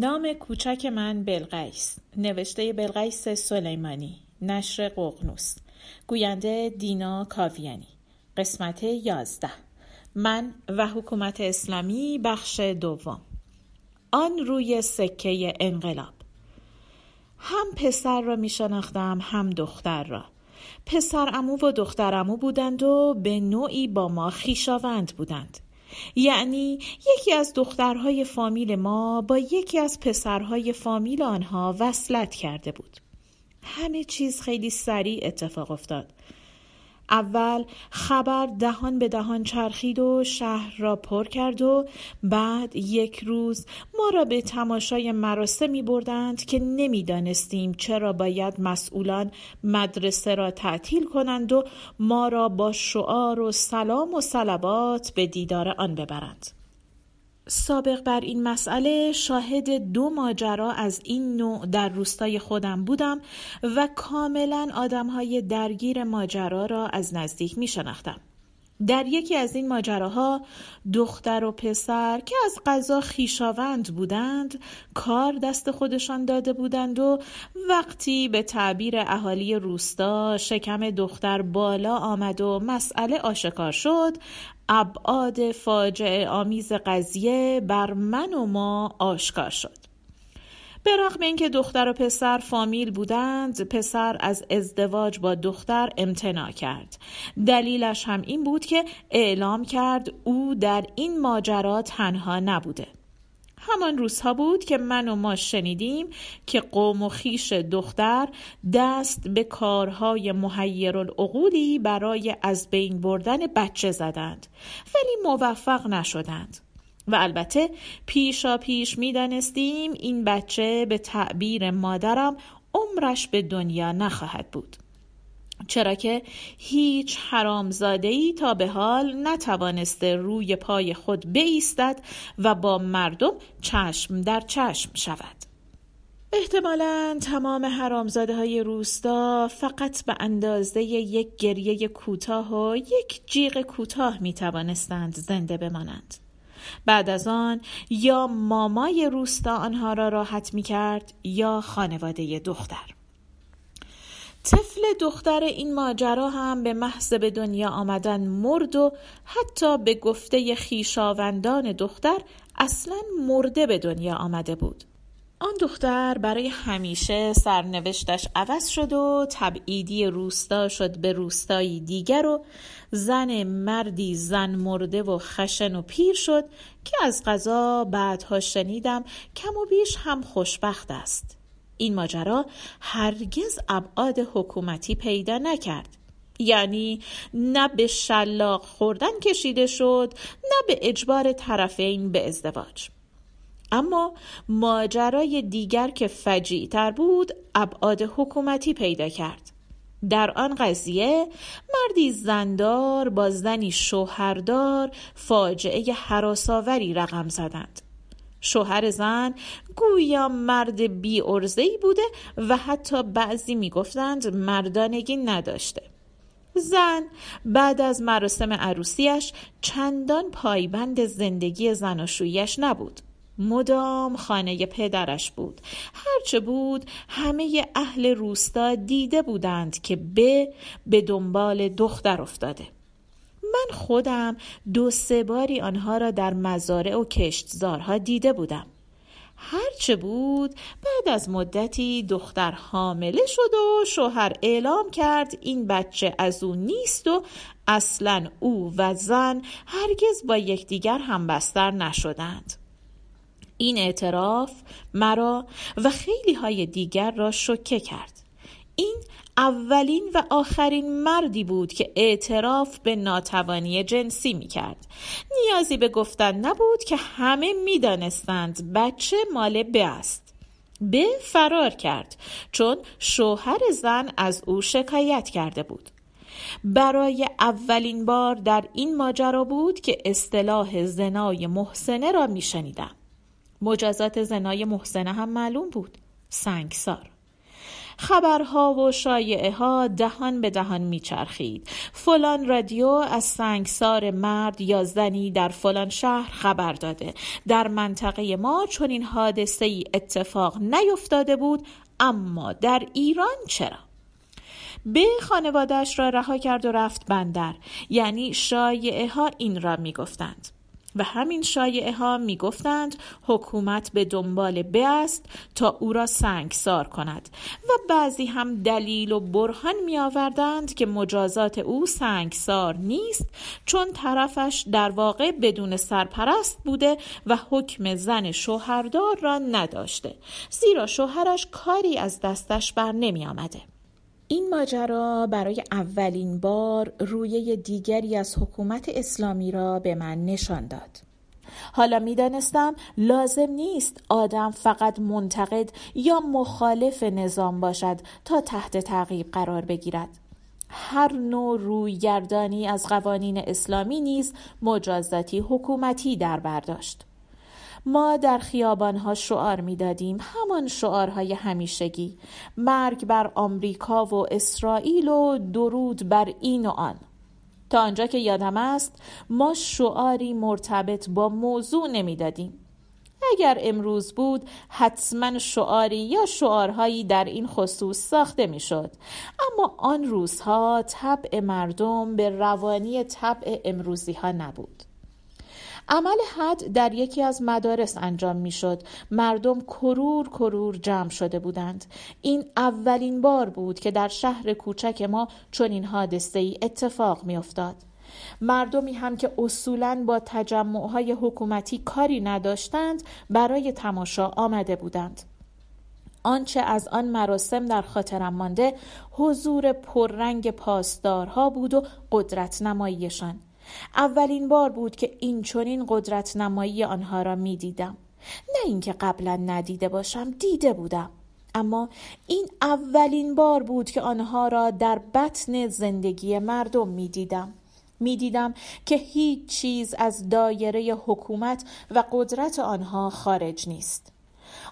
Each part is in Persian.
نام کوچک من بلقیس نوشته بلقیس سلیمانی نشر ققنوس گوینده دینا کاویانی قسمت یازده. من و حکومت اسلامی بخش دوم. آن روی سکه انقلاب. هم پسر را می شناختم هم دختر را. پسر امو و دختر امو بودند و به نوعی با ما خیشاوند بودند. یعنی یکی از دخترهای فامیل ما با یکی از پسرهای فامیل آنها وصلت کرده بود. همه چیز خیلی سریع اتفاق افتاد. اول خبر دهان به دهان چرخید و شهر را پر کرد و بعد یک روز ما را به تماشای مراسمی بردند که نمی‌دانستیم چرا باید مسئولان مدرسه را تعطیل کنند و ما را با شعار و سلام و صلوات به دیدار آن ببرند. سابق بر این مسئله شاهد دو ماجرا از این نوع در روستای خودم بودم و کاملا آدمهای درگیر ماجرا را از نزدیک می شناختم. در یکی از این ماجراها دختر و پسر که از قضا خیشاوند بودند کار دست خودشان داده بودند و وقتی به تعبیر اهالی روستا شکم دختر بالا آمد و مسئله آشکار شد ابعاد فاجعه آمیز قضیه بر من و ما آشکار شد. به رغم اینکه دختر و پسر فامیل بودند پسر از ازدواج با دختر امتناع کرد. دلیلش هم این بود که اعلام کرد او در این ماجرا تنها نبوده. همان روزها بود که من و ما شنیدیم که قوم و خیش دختر دست به کارهای محیر العقولی برای از بین بردن بچه زدند ولی موفق نشدند. و البته پیشا پیش می دانستیم این بچه به تعبیر مادرم عمرش به دنیا نخواهد بود. چرا که هیچ حرامزاده ای تا به حال نتوانسته روی پای خود بایستد و با مردم چشم در چشم شود. احتمالا تمام حرامزاده های روستا فقط به اندازه یک گریه کوتاه و یک جیغ کوتاه می توانستند زنده بمانند. بعد از آن یا مامای روستا آنها را راحت می کرد یا خانواده دختر. طفل دختر این ماجرا هم به محض به دنیا آمدن مرد و حتی به گفته خیشاوندان دختر اصلا مرده به دنیا آمده بود. آن دختر برای همیشه سرنوشتش عوض شد و تبعیدی روستا شد به روستایی دیگر و زن مردی زن مرده و خشن و پیر شد که از غذا بعدها شنیدم کم و بیش هم خوشبخت است. این ماجرا هرگز ابعاد حکومتی پیدا نکرد. یعنی نه به شلاق خوردن کشیده شد نه به اجبار طرفین به ازدواج. اما ماجرای دیگر که فجیع تر بود ابعاد حکومتی پیدا کرد. در آن قضیه مردی زندار با زنی شوهردار فاجعه حراساوری رقم زدند. شوهر زن گویا مرد بی ارزهی بوده و حتی بعضی می‌گفتند مردانگی نداشته. زن بعد از مراسم عروسیش چندان پایبند زندگی زناشویش نبود. مدام خانه پدرش بود. هرچه بود همه اهل روستا دیده بودند که به به دنبال دختر افتاده. من خودم دو سه باری آنها را در مزارع و کشتزارها دیده بودم. هرچه بود بعد از مدتی دختر حامله شد و شوهر اعلام کرد این بچه از او نیست و اصلا او و زن هرگز با یکدیگر همبستر نشدند. این اعتراف مرا و خیلی های دیگر را شکه کرد این اولین و آخرین مردی بود که اعتراف به ناتوانی جنسی می کرد. نیازی به گفتن نبود که همه می دانستند بچه مال به است. به فرار کرد چون شوهر زن از او شکایت کرده بود. برای اولین بار در این ماجرا بود که اصطلاح زنای محسنه را می شنیدم. مجازات زنای محسنه هم معلوم بود. سنگسار. خبرها و شایعه ها دهان به دهان میچرخید. فلان رادیو از سنگسار مرد یا زنی در فلان شهر خبر داده. در منطقه ما چون این حادثه ای اتفاق نیفتاده بود اما در ایران چرا؟ به خانوادش را رها کرد و رفت بندر. یعنی شایعه ها این را می‌گفتند. و همین شایعه ها می گفتند حکومت به دنبال به است تا او را سنگسار کند و بعضی هم دلیل و برهان می آوردند که مجازات او سنگسار نیست چون طرفش در واقع بدون سرپرست بوده و حکم زن شوهردار را نداشته زیرا شوهرش کاری از دستش بر نمی آمده. این ماجرا برای اولین بار رویه دیگری از حکومت اسلامی را به من نشان داد. حالا می‌دانستم لازم نیست آدم فقط منتقد یا مخالف نظام باشد تا تحت تعقیب قرار بگیرد. هر نوع رویگردانی از قوانین اسلامی نیز مجازاتی حکومتی در برداشت. ما در خیابانها شعار می‌دادیم همان شعارهای همیشگی مرگ بر آمریکا و اسرائیل و درود بر این و آن. تا آنجا که یادم است ما شعاری مرتبط با موضوع نمی‌دادیم. اگر امروز بود حتما شعاری یا شعارهایی در این خصوص ساخته می‌شد. اما آن روزها طبع مردم به روانی طبع امروزی ها نبود. عمل حد در یکی از مدارس انجام می‌شد. مردم کرور کرور جمع شده بودند. این اولین بار بود که در شهر کوچک ما چنین حادثه ای اتفاق میافتاد. مردمی هم که اصولا با تجمعهای حکومتی کاری نداشتند برای تماشا آمده بودند. آنچه از آن مراسم در خاطرم مانده حضور پررنگ پاسدارها بود و قدرت نماییشان اولین بار بود که این چنین قدرت نمایی آنها را می دیدم. نه اینکه قبلا ندیده باشم دیده بودم اما این اولین بار بود که آنها را در بطن زندگی مردم می دیدم. می دیدم که هیچ چیز از دایره حکومت و قدرت آنها خارج نیست.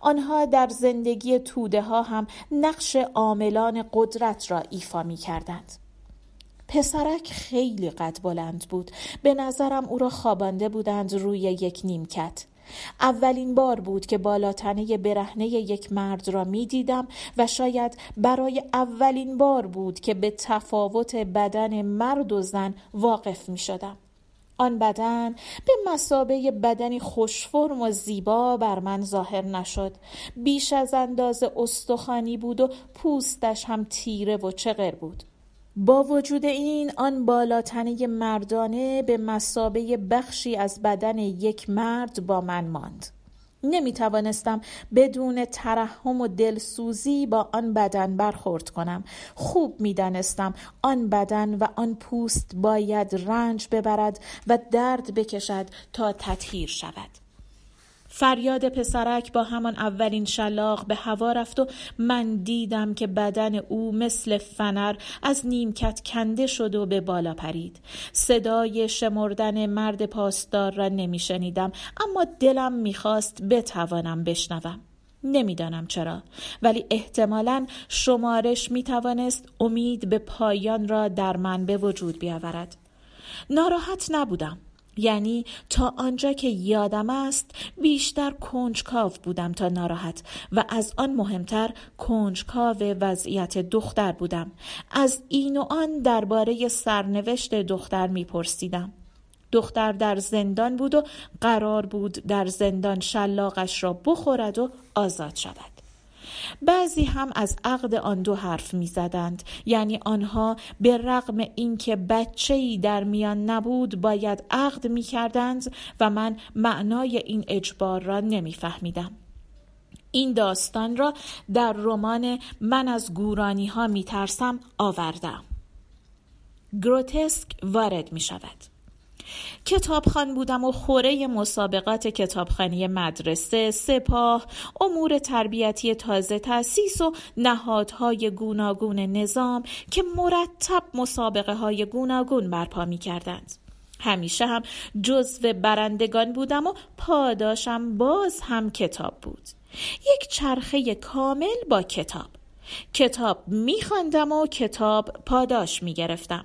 آنها در زندگی توده ها هم نقش عاملان قدرت را ایفا می کردند. پسرک خیلی قد بلند بود. به نظرم او را خوابانده بودند روی یک نیمکت. اولین بار بود که بالاتنه برهنه یک مرد را می دیدم و شاید برای اولین بار بود که به تفاوت بدن مرد و زن واقف می شدم. آن بدن به مسابه بدنی خوشفرم و زیبا بر من ظاهر نشد. بیش از اندازه استخوانی بود و پوستش هم تیره و چغر بود. با وجود این آن بالاتنه مردانه به مسابه بخشی از بدن یک مرد با من ماند. نمی توانستم بدون ترحم و دلسوزی با آن بدن برخورد کنم. خوب می دانستم آن بدن و آن پوست باید رنج ببرد و درد بکشد تا تطهیر شود. فریاد پسرک با همان اولین شلاق به هوا رفت و من دیدم که بدن او مثل فنر از نیمکت کنده شد و به بالا پرید. صدای شمردن مرد پاسدار را نمیشنیدم اما دلم می‌خواست بتوانم بشنوم. نمی‌دانم چرا ولی احتمالا شمارش می‌توانست امید به پایان را در من به وجود بیاورد. ناراحت نبودم. یعنی تا آنجا که یادم است بیشتر کنجکاو بودم تا ناراحت و از آن مهمتر کنجکاو وضعیت دختر بودم. از این و آن درباره سرنوشت دختر میپرسیدم. دختر در زندان بود و قرار بود در زندان شلاقش را بخورد و آزاد شود. بعضی هم از عقد آن دو حرف می زدند یعنی آنها به رغم اینکه بچه ای در میان نبود باید عقد می کردند و من معنای این اجبار را نمی فهمیدم. این داستان را در رمان من از گورانی ها می ترسم آوردم. گروتسک وارد می شود. کتابخان بودم و خوره مسابقات کتابخانی مدرسه، سپاه، امور تربیتی تازه تأسیس و نهادهای گوناگون نظام که مرتب مسابقه های گوناگون برپا می کردند. همیشه هم جزو برندگان بودم و پاداشم باز هم کتاب بود. یک چرخه کامل با کتاب. کتاب میخواندم و کتاب پاداش می‌گرفتم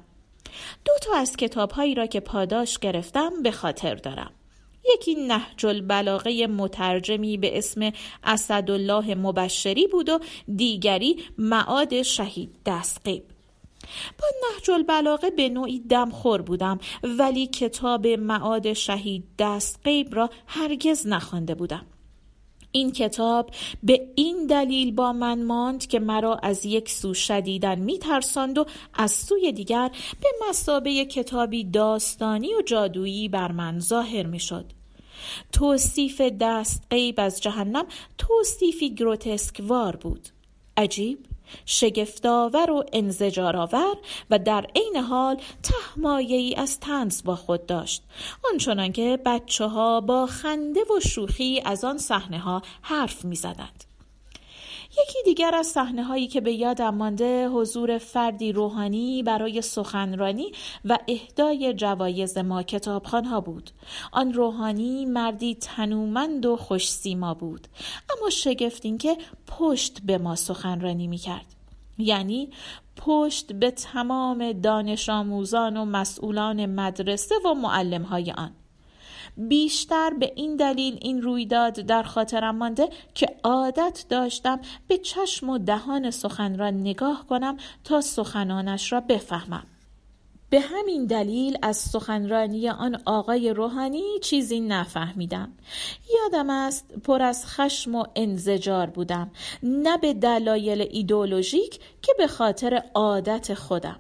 دو تا از کتاب هایی را که پاداش گرفتم به خاطر دارم. یکی نهج البلاغه مترجمی به اسم اسدالله مبشری بود و دیگری معاد شهید دستقیب. با نهج البلاغه به نوعی دمخور بودم ولی کتاب معاد شهید دستقیب را هرگز نخوانده بودم. این کتاب به این دلیل با من ماند که مرا از یک سو شدیدن میترساند و از سوی دیگر به مسابه کتابی داستانی و جادویی بر من ظاهر می‌شد. توصیف دست غیب از جهنم توصیفی گروتسکوار بود. عجیب! شگفتآور و انزجارآور و در عین حال تهمایه ای از تنز با خود داشت آنچنان که بچه ها با خنده و شوخی از آن صحنه ها حرف می زدند. یکی دیگر از صحنه هایی که به یادم مانده حضور فردی روحانی برای سخنرانی و اهدای جوایز ما کتابخان ها بود. آن روحانی مردی تنومند و خوش سیما بود اما شگفت این که پشت به ما سخنرانی می کرد یعنی پشت به تمام دانش آموزان و مسئولان مدرسه و معلم های آن. بیشتر به این دلیل این رویداد در خاطرم مانده که عادت داشتم به چشم و دهان سخنران نگاه کنم تا سخنانش را بفهمم. به همین دلیل از سخنرانی آن آقای روحانی چیزی نفهمیدم. یادم است پر از خشم و انزجار بودم نه به دلایل ایدولوژیک که به خاطر عادت خودم.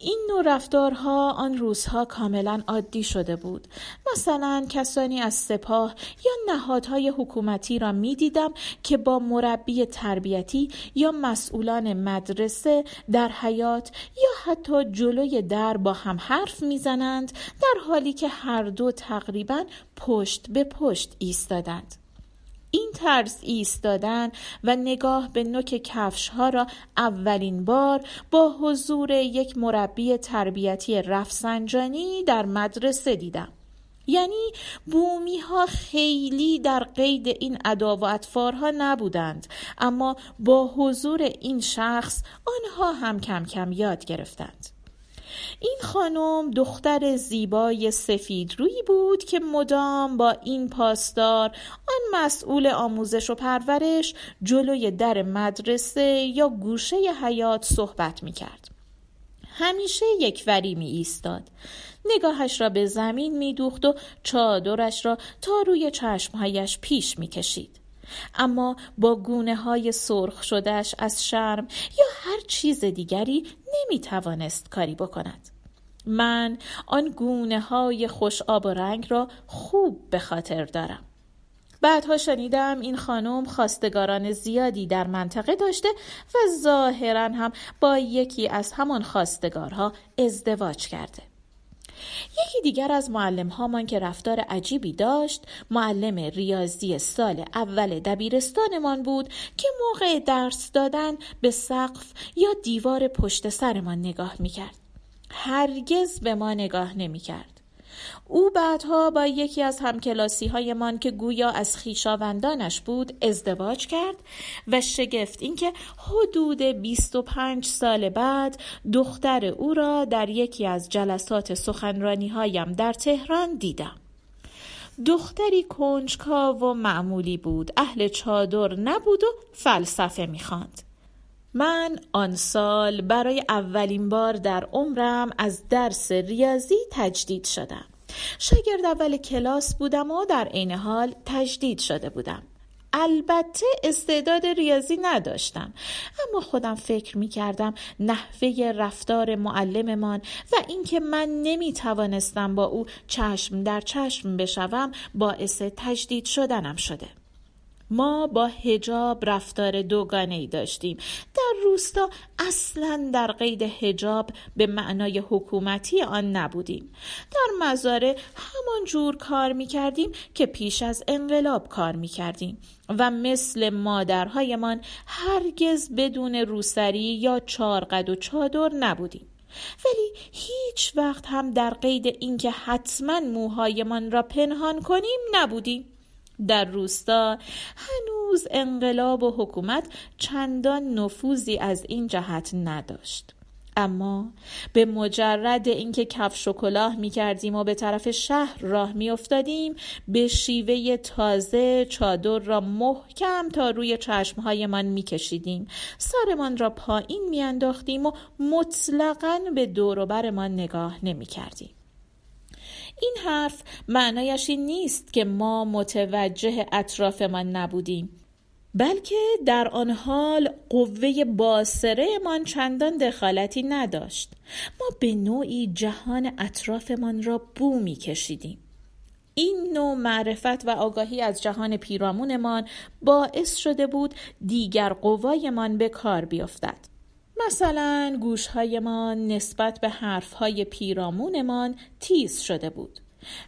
این نوع رفتارها آن روزها کاملا عادی شده بود. مثلا کسانی از سپاه یا نهادهای حکومتی را می دیدم که با مربی تربیتی یا مسئولان مدرسه در حیات یا حتی جلوی در با هم حرف می‌زنند در حالی که هر دو تقریبا پشت به پشت ایستادند. این طرز ایستادن و نگاه به نوک کفش ها را اولین بار با حضور یک مربی تربیتی رفسنجانی در مدرسه دیدم. یعنی بومی ها خیلی در قید این ادا و اطفارها نبودند اما با حضور این شخص آنها هم کم کم یاد گرفتند. این خانم دختر زیبای سفید روی بود که مدام با این پاسدار آن مسئول آموزش و پرورش جلوی در مدرسه یا گوشه حیات صحبت می کرد. همیشه یک وری می ایستاد. نگاهش را به زمین می دوخت و چادرش را تا روی چشمهایش پیش می کشید. اما با گونه های سرخ شدهش از شرم یا هر چیز دیگری نمی توانست کاری بکند. من آن گونه های خوش آب و رنگ را خوب به خاطر دارم. بعدها شنیدم این خانم خواستگاران زیادی در منطقه داشته و ظاهرا هم با یکی از همان خواستگارها ازدواج کرده. یکی دیگر از معلم هامان که رفتار عجیبی داشت معلم ریاضی سال اول دبیرستانمان بود که موقع درس دادن به سقف یا دیوار پشت سرمان نگاه می‌کرد. هرگز به ما نگاه نمی‌کرد. او بعدها با یکی از همکلاسی هایمان که گویا از خیشاوندانش بود ازدواج کرد و شگفت اینکه حدود 25 سال بعد دختر او را در یکی از جلسات سخنرانی هایم در تهران دیدم. دختری کنجکاو و معمولی بود. اهل چادر نبود و فلسفه می‌خواند. من آن سال برای اولین بار در عمرم از درس ریاضی تجدید شدم. شاگرد اول کلاس بودم و در عین حال تجدید شده بودم. البته استعداد ریاضی نداشتم اما خودم فکر می کردم نحوه رفتار معلممان و اینکه من نمی توانستم با او چشم در چشم بشوم باعث تجدید شدنم شده. ما با هجاب رفتار دوگانه ای داشتیم. در روستا اصلا در قید هجاب به معنای حکومتی آن نبودیم. در مزاره همان جور کار می کردیم که پیش از انقلاب کار می کردیم و مثل مادرهایمان هرگز بدون روسری یا چارقد و چادر نبودیم. ولی هیچ وقت هم در قید اینکه حتما موهایمان را پنهان کنیم نبودیم. در روستا. هنوز انقلاب و حکومت چندان نفوذی از این جهت نداشت. اما به مجرد اینکه کفش و کلاه می کردیم و به طرف شهر راه می افتادیم به شیوه تازه چادر را محکم تا روی چشمهایمان می کشیدیم سرمان را پایین می انداختیم و مطلقا به دوروبرمان نگاه نمی کردیم این حرف معنایش این نیست که ما متوجه اطرافمان نبودیم بلکه در آن حال قوه من چندان دخالتی نداشت. ما به نوعی جهان اطرافمان را بو می کشیدیم این نوع معرفت و آگاهی از جهان پیرامونمان باعث شده بود دیگر قوایمان به کار بیفتد. مثلا گوشهایمان نسبت به حرفهای پیرامونمان تیز شده بود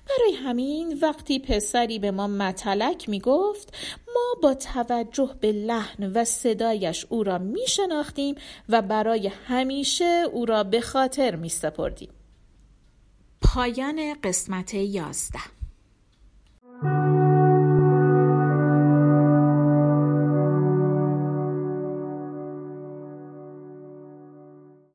برای همین وقتی پسری به ما متلک می گفت ما با توجه به لحن و صدایش او را می شناختیم و برای همیشه او را به خاطر می سپردیم. پایان قسمت یازده